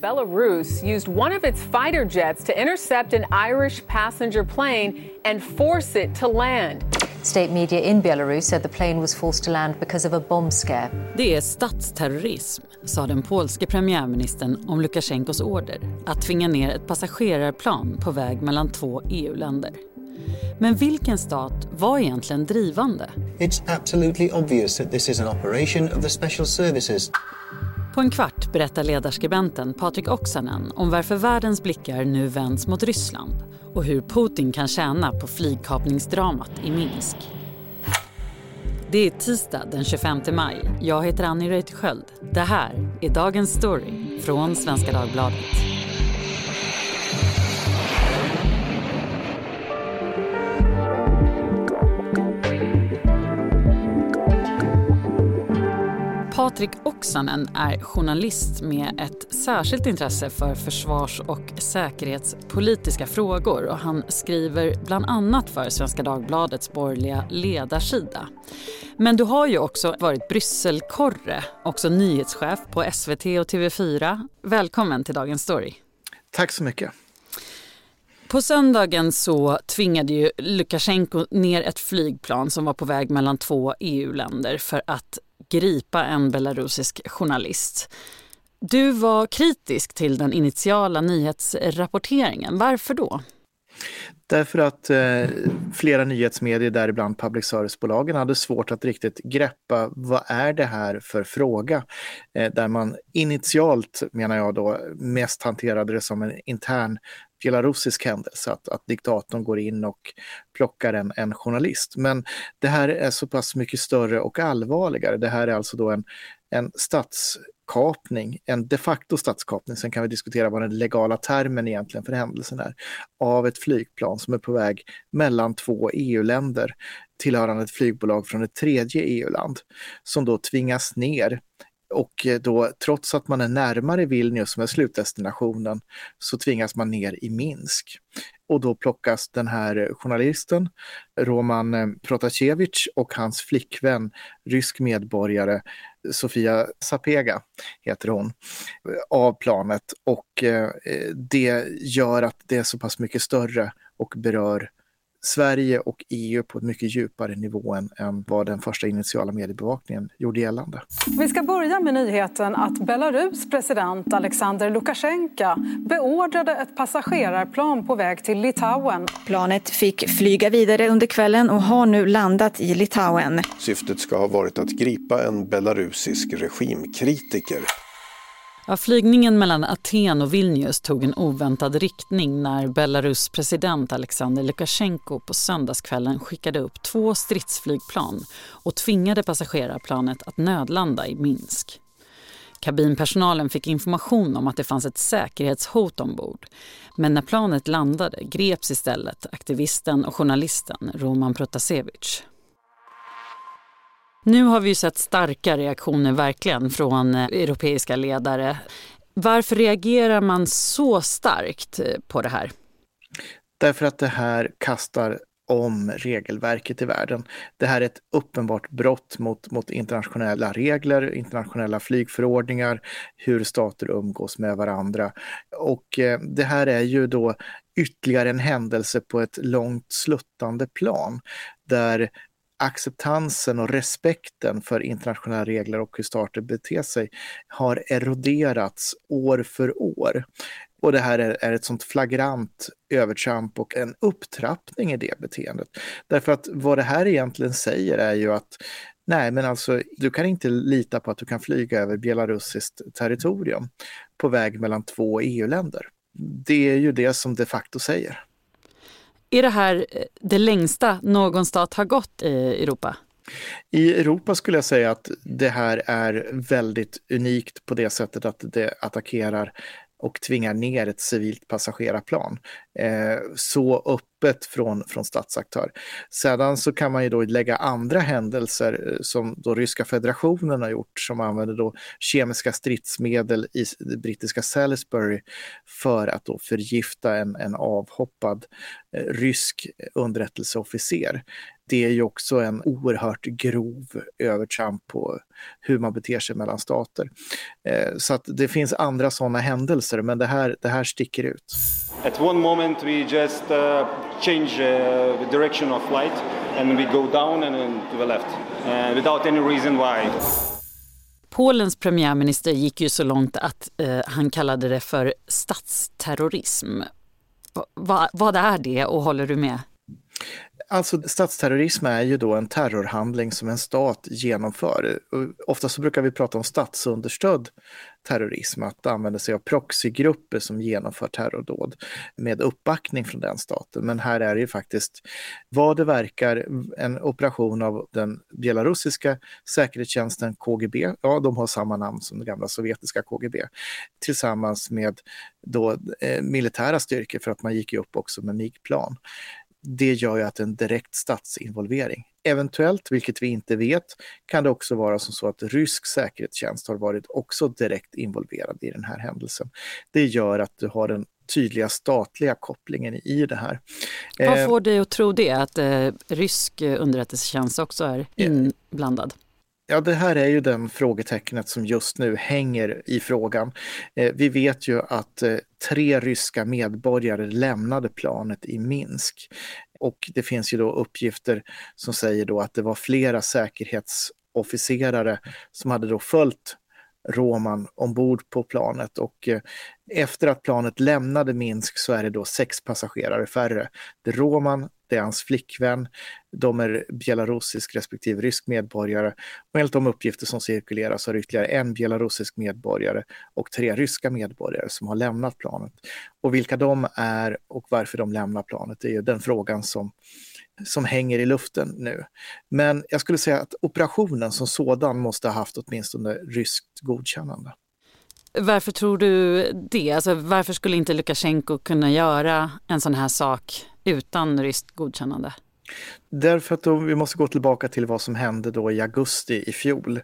Belarus used one of its fighter jets to intercept an Irish passenger plane and force it to land. State media in Belarus said the plane was forced to land because of a bomb scare. Det är statsterrorism, sa den polske premiärministern om Lukasjenkos order att tvinga ner ett passagerarplan på väg mellan två EU-länder. Men vilken stat var egentligen drivande? It's absolutely obvious that this is an operation of the special services. På en kvart berättar ledarskribenten Patrik Oksanen om varför världens blickar nu vänds mot Ryssland och hur Putin kan tjäna på flygkapningsdramat i Minsk. Det är tisdag den 25 maj. Jag heter Annie Reuterskiöld. Det här är Dagens Story från Svenska Dagbladet. Patrik Oksanen är journalist med ett särskilt intresse för försvars och säkerhetspolitiska frågor och han skriver bland annat för Svenska Dagbladets borgerliga ledarsida. Men du har ju också varit Brysselkorre, också nyhetschef på SVT och TV4. Välkommen till Dagens Story. Tack så mycket. På söndagen så tvingade ju Lukasjenko ner ett flygplan som var på väg mellan två EU-länder för att gripa en belarusisk journalist. Du var kritisk till den initiala nyhetsrapporteringen. Varför då? Därför att eh, flera nyhetsmedier, däribland public service-bolagen, hade svårt att riktigt greppa vad är det här för fråga? Eh, där man initialt, menar jag då, mest hanterade det som en intern belarusisk händelse, att, att diktatorn går in och plockar en, en journalist. Men det här är så pass mycket större och allvarligare. Det här är alltså då en, en statskapning, en de facto statskapning, sen kan vi diskutera vad den legala termen egentligen för händelsen är, av ett flygplan som är på väg mellan två EU-länder tillhörande ett flygbolag från ett tredje EU-land som då tvingas ner och eh, då trots att man är närmare Vilnius som är slutdestinationen så tvingas man ner i Minsk. Och då plockas den här journalisten Roman eh, Protasevich och hans flickvän, rysk medborgare Sofia Sapega heter hon, eh, av planet och det gör att det är så pass mycket större och berör Sverige och EU på ett mycket djupare nivå än, än vad den första initiala mediebevakningen gjorde gällande. Vi ska börja med nyheten att Belarus president Alexander Lukasjenko beordrade ett passagerarplan på väg till Litauen. Planet fick flyga vidare under kvällen och har nu landat i Litauen. Syftet ska ha varit att gripa en belarusisk regimkritiker. Ja, flygningen mellan Aten och Vilnius tog en oväntad riktning när Belarus president Alexander Lukasjenko på söndagskvällen skickade upp två stridsflygplan och tvingade passagerarplanet att nödlanda i Minsk. Kabinpersonalen fick information om att det fanns ett säkerhetshot ombord. Men när planet landade greps istället aktivisten och journalisten Roman Protasevich. Nu har vi ju sett starka reaktioner verkligen från eh, europeiska ledare. Varför reagerar man så starkt eh, på det här? Därför att det här kastar om regelverket i världen. Det här är ett uppenbart brott mot, mot internationella regler, internationella flygförordningar, hur stater umgås med varandra. Och eh, det här är ju då ytterligare en händelse på ett långt sluttande plan där acceptansen och respekten för internationella regler och hur stater beter sig har eroderats år för år. Och det här är, ett sånt flagrant övertramp och en upptrappning i det beteendet. Därför att vad det här egentligen säger är ju att nej, men alltså du kan inte lita på att du kan flyga över belarusiskt territorium på väg mellan två EU-länder. Det är ju det som de facto säger. Är det här eh, det längsta någon stat har gått i Europa? I Europa skulle jag säga att det här är väldigt unikt på det sättet att det attackerar och tvingar ner ett civilt passagerarplan. Eh, så öppet från, från statsaktör. Sedan så kan man ju då lägga andra händelser eh, som då Ryska federationen har gjort som använder då kemiska stridsmedel i det brittiska Salisbury för att då förgifta en, en avhoppad eh, rysk underrättelseofficer det är ju också en oerhört grov övertramp på hur man beter sig mellan stater. Eh, så att det finns andra sådana händelser, men det här, det här sticker ut. At one moment we just uh, change uh, the direction of flight and we go down and then to the left uh, without any reason why. Polens premiärminister gick ju så långt att eh, han kallade det för statsterrorism. Va, vad är det och håller du med? Alltså statsterrorism är ju då en terrorhandling som en stat genomför. Ofta så brukar vi prata om statsunderstödd terrorism, att använda sig av proxygrupper som genomför terrordåd med uppbackning från den staten. Men här är det ju faktiskt vad det verkar en operation av den belarusiska säkerhetstjänsten KGB, ja de har samma namn som den gamla sovjetiska KGB, tillsammans med då eh, militära styrkor för att man gick ju upp också med MIG-plan det gör ju att en direkt statsinvolvering. Eventuellt, vilket vi inte vet, kan det också vara som så att rysk säkerhetstjänst har varit också direkt involverad i den här händelsen. Det gör att du har den tydliga statliga kopplingen i det här. Vad eh, får dig att tro det, att eh, rysk underrättelsetjänst också är inblandad? Ja, det här är ju den frågetecknet som just nu hänger i frågan. Eh, vi vet ju att eh, tre ryska medborgare lämnade planet i Minsk. Och det finns ju då uppgifter som säger då att det var flera säkerhetsofficerare som hade då följt Roman ombord på planet och eh, efter att planet lämnade Minsk så är det då sex passagerare färre. Det är Roman, det är hans flickvän, de är belarusisk respektive rysk medborgare och enligt de uppgifter som cirkulerar så är det ytterligare en belarusisk medborgare och tre ryska medborgare som har lämnat planet. Och vilka de är och varför de lämnar planet är ju den frågan som, som hänger i luften nu. Men jag skulle säga att operationen som sådan måste ha haft åtminstone ryskt godkännande. Varför tror du det? Alltså, varför skulle inte Lukasjenko kunna göra en sån här sak utan ryskt godkännande? Därför att då, vi måste gå tillbaka till vad som hände då i augusti i fjol.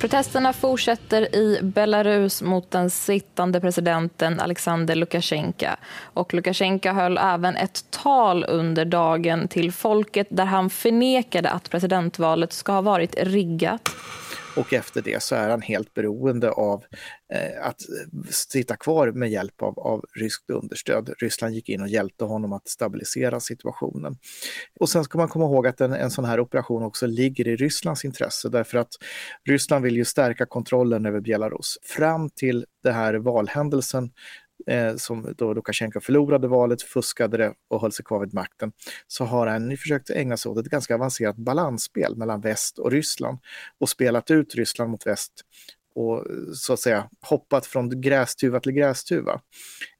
Protesterna fortsätter i Belarus mot den sittande presidenten Alexander Lukasjenko. Och Lukasjenko höll även ett tal under dagen till folket där han förnekade att presidentvalet ska ha varit riggat. Och efter det så är han helt beroende av eh, att sitta kvar med hjälp av, av ryskt understöd. Ryssland gick in och hjälpte honom att stabilisera situationen. Och sen ska man komma ihåg att en, en sån här operation också ligger i Rysslands intresse därför att Ryssland vill ju stärka kontrollen över Belarus. Fram till den här valhändelsen eh, som då Lukasjenko förlorade valet, fuskade det och höll sig kvar vid makten, så har han försökt ägna sig åt ett ganska avancerat balansspel mellan väst och Ryssland och spelat ut Ryssland mot väst och eh, så att säga hoppat från grästuva till grästuva.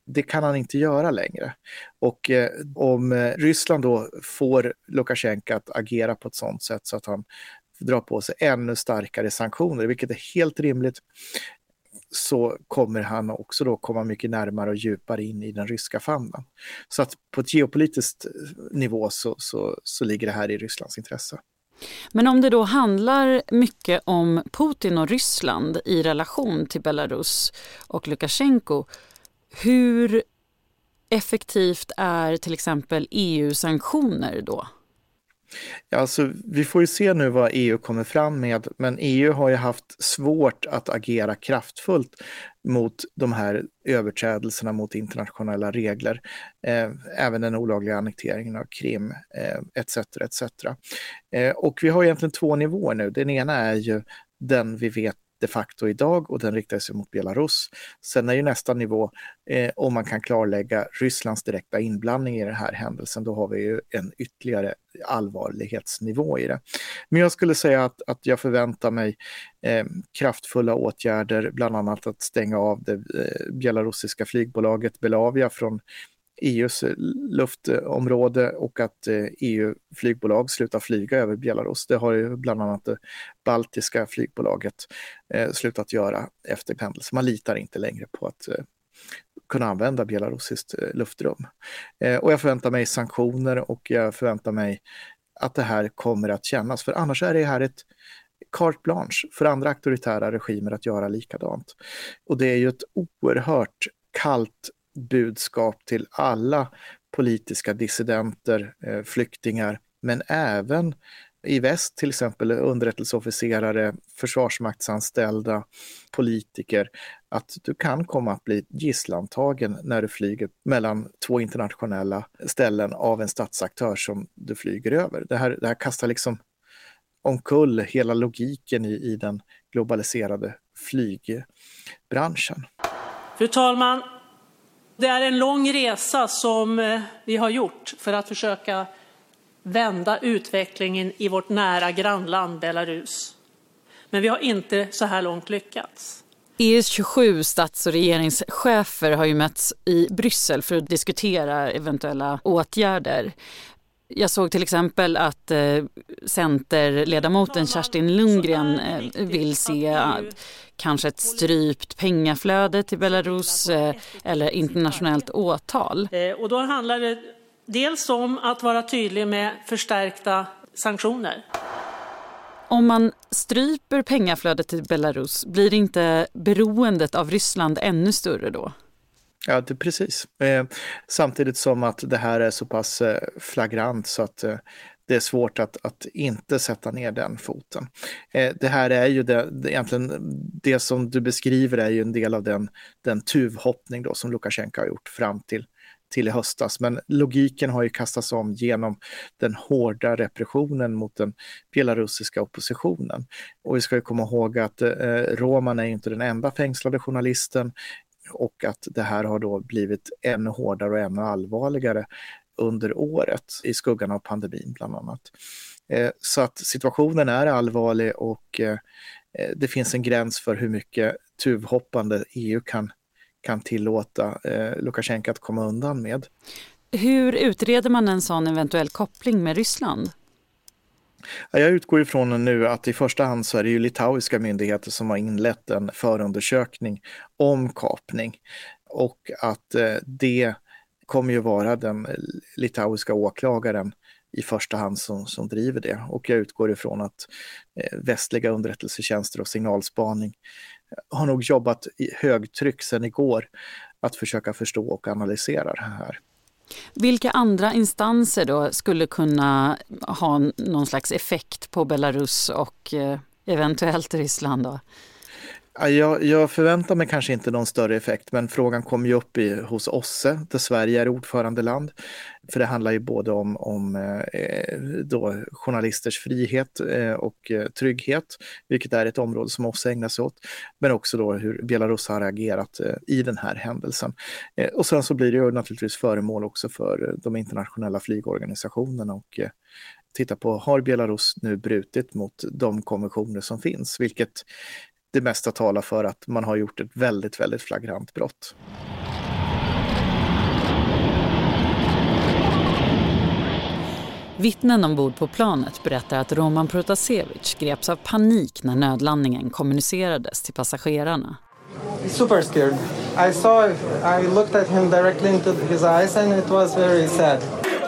Det kan han inte göra längre. Och eh, om eh, Ryssland då får Lukasjenko att agera på ett sådant sätt så att han drar på sig ännu starkare sanktioner, vilket är helt rimligt, så kommer han också då komma mycket närmare och djupare in i den ryska famnen. Så att på ett geopolitiskt eh, nivå så, så, så ligger det här i Rysslands intresse. Men om det då handlar mycket om Putin och Ryssland i relation till Belarus och Lukasjenko, hur effektivt är till exempel EU-sanktioner då? Ja, alltså, vi får ju se nu vad EU kommer fram med, men EU har ju haft svårt att agera kraftfullt mot de här överträdelserna mot internationella regler, eh, även den olagliga annekteringen av Krim, eh, etc. etc. Eh, och vi har egentligen två nivåer nu. Den ena är ju den vi vet de facto idag och den riktar sig mot Belarus. Sen är ju nästa nivå, eh, om man kan klarlägga Rysslands direkta inblandning i den här händelsen, då har vi ju en ytterligare allvarlighetsnivå i det. Men jag skulle säga att, att jag förväntar mig eh, kraftfulla åtgärder, bland annat att stänga av det eh, belarusiska flygbolaget Belavia från EUs eh, luftområde och att eh, e EU-flygbolag slutar flyga över Belarus. Det har ju bland annat det baltiska flygbolaget eh, slutat göra efter händelsen. Man litar inte längre på att kunna använda belarusiskt luftrum. Och jag förväntar mig sanktioner och jag förväntar mig att det här kommer att kännas, för annars är det här ett carte blanche för andra auktoritära regimer att göra likadant. Och det är ju ett oerhört kallt budskap till alla politiska dissidenter, eh, flyktingar, men även i väst till exempel underrättelseofficerare, försvarsmaktsanställda, politiker, att du kan komma att bli gisslantagen när du flyger mellan två internationella ställen av en statsaktör som du flyger över. Det här, det här kastar liksom omkull hela logiken i, i den globaliserade flygbranschen. Fru talman, det är en lång resa som eh, vi har gjort för att försöka vända utvecklingen i vårt nära grannland Belarus. Men vi har inte så här långt lyckats. EUs 27 stats och regeringschefer har ju mötts i Bryssel för att diskutera eventuella åtgärder. Jag såg till exempel att eh, Centerledamoten Kerstin Lundgren eh, vill se kanske ett strypt pengaflöde till Belarus eh, eller internationellt åtal. Eh, och då handlar det dels om att vara tydlig med förstärkta sanktioner. Om man stryper pengaflödet till Belarus, blir inte beroendet av Ryssland ännu större då? Ja, det, precis. Eh, samtidigt som att det här är så pass eh, flagrant så att eh, det är svårt att, att inte sätta ner den foten. Eh, det här är ju det, det, egentligen det som du beskriver är ju en del av den, den tuvhoppning då som Lukasjenko har gjort fram till till i höstas. Men logiken har ju kastats om genom den hårda repressionen mot den belarusiska oppositionen. Och vi ska ju komma ihåg att eh, Roman är inte den enda fängslade journalisten och att det här har då blivit ännu hårdare och ännu allvarligare under året i skuggan av pandemin bland annat. Eh, så att situationen är allvarlig och eh, det finns en gräns för hur mycket tuvhoppande EU kan kan tillåta eh, Lukasjenko att komma undan med. Hur utreder man en sån eventuell koppling med Ryssland? Jag utgår ifrån nu att i första hand så är det ju litauiska myndigheter som har inlett en förundersökning om kapning och att eh, det kommer ju vara den litauiska åklagaren i första hand som, som driver det. Och jag utgår ifrån att eh, västliga underrättelsetjänster och signalspaning eh, har nog jobbat i högtryck sedan igår att försöka förstå och analysera det här. Vilka andra instanser då skulle kunna ha någon slags effekt på Belarus och eh, eventuellt Ryssland? Då? Jag, jag, förväntar mig kanske inte någon större effekt, men frågan kom ju upp i, hos OSSE, där Sverige är ordförandeland. För det handlar ju både om, om eh, då, journalisters frihet eh, och eh, trygghet, vilket är ett område som OSSE ägnar sig åt, men också då hur Belarus har agerat eh, i den här händelsen. Eh, och sen så blir det ju naturligtvis föremål också för eh, de internationella flygorganisationerna och eh, titta på, har Belarus nu brutit mot de konventioner som finns, vilket det mesta talar för att man har gjort ett väldigt, väldigt flagrant brott. Vittnen ombord på planet berättar att Roman Protasevich greps av panik när nödlandningen kommunicerades till passagerarna. Super scared. I saw, I looked at him directly into his eyes and it was very sad.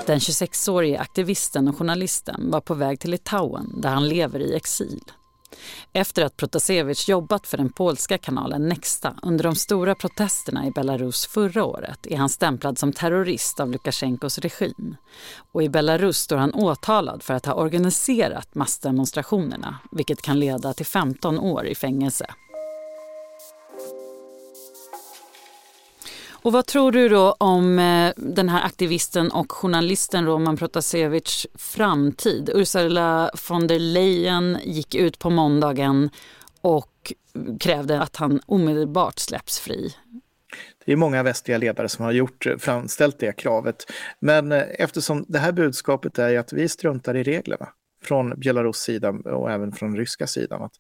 Den 26-årige aktivisten och journalisten var på väg till Litauen där han lever i exil. Efter att Protasevich jobbat för den polska kanalen Nexta under de stora protesterna i Belarus förra året är han stämplad som terrorist av Lukasjenkos regim. Och i Belarus står han åtalad för att ha organiserat massdemonstrationerna vilket kan leda till 15 år i fängelse. Och vad tror du då om eh, den här aktivisten och journalisten Roman Protasevich framtid? Ursula von der Leyen gick ut på måndagen och krävde att han omedelbart släpps fri. Det är många västliga ledare som har gjort, eh, framställt det kravet. Men eh, eftersom det här budskapet är att vi struntar i reglerna från Belarus sida och även från ryska sidan. Att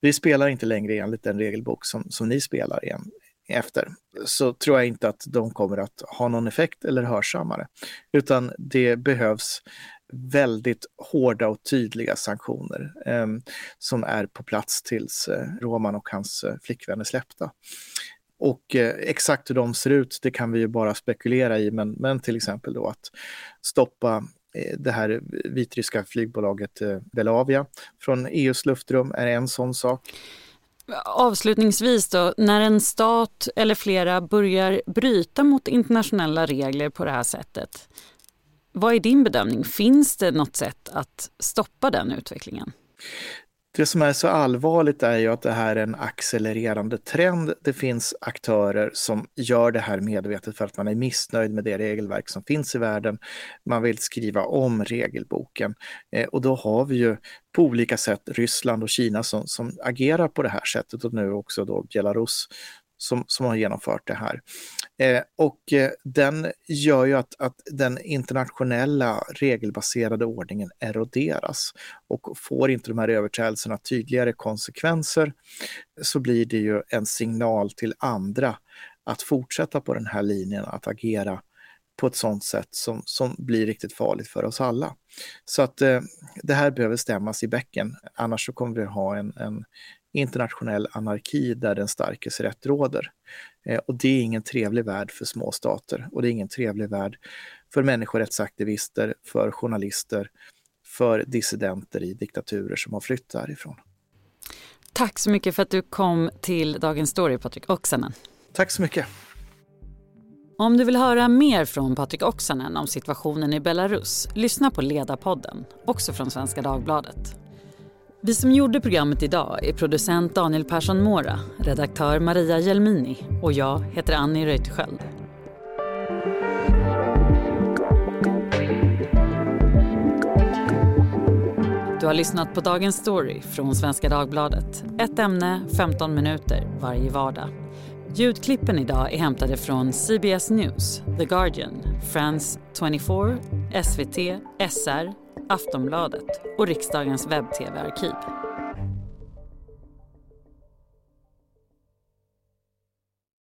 vi spelar inte längre enligt den regelbok som, som ni spelar igen, efter, så tror jag inte att de kommer att ha någon effekt eller hörsammare. Utan det behövs väldigt hårda och tydliga sanktioner eh, som är på plats tills eh, Roman och hans eh, flickvän är släppta. Och eh, exakt hur de ser ut, det kan vi ju bara spekulera i, men, men till exempel då att stoppa eh, det här vitryska flygbolaget eh, Belavia från EUs luftrum är en sån sak. Avslutningsvis då, när en stat eller flera börjar bryta mot internationella regler på det här sättet, vad är din bedömning? Finns det något sätt att stoppa den utvecklingen? Det som är så allvarligt är ju att det här är en accelererande trend. Det finns aktörer som gör det här medvetet för att man är missnöjd med det regelverk som finns i världen. Man vill skriva om regelboken eh, och då har vi ju på olika sätt Ryssland och Kina som, som agerar på det här sättet och nu också då Belarus som, som har genomfört det här. Eh, och eh, den gör ju att, att den internationella regelbaserade ordningen eroderas. Och får inte de här överträdelserna tydligare konsekvenser så blir det ju en signal till andra att fortsätta på den här linjen, att agera på ett sådant sätt som, som blir riktigt farligt för oss alla. Så att eh, det här behöver stämmas i bäcken, annars så kommer vi ha en, en internationell anarki där den starkes rätt råder. Eh, och det är ingen trevlig värld för små stater och det är ingen trevlig värld för människorättsaktivister, för journalister, för dissidenter i diktaturer som har flytt därifrån. Tack så mycket för att du kom till Dagens Story, Patrik Oksanen. Tack så mycket. Om du vill höra mer från Patrik Oksanen om situationen i Belarus, lyssna på Ledarpodden, också från Svenska Dagbladet. Vi som gjorde programmet idag är producent Daniel Persson Mora, redaktör Maria Jelmini och jag heter Annie Reuterskiöld. Du har lyssnat på Dagens Story från Svenska Dagbladet. Ett ämne, 15 minuter varje vardag. Ljudklippen idag är hämtade från CBS News, The Guardian, France 24, SVT, SR Aftonbladet och riksdagens webb-tv-arkiv.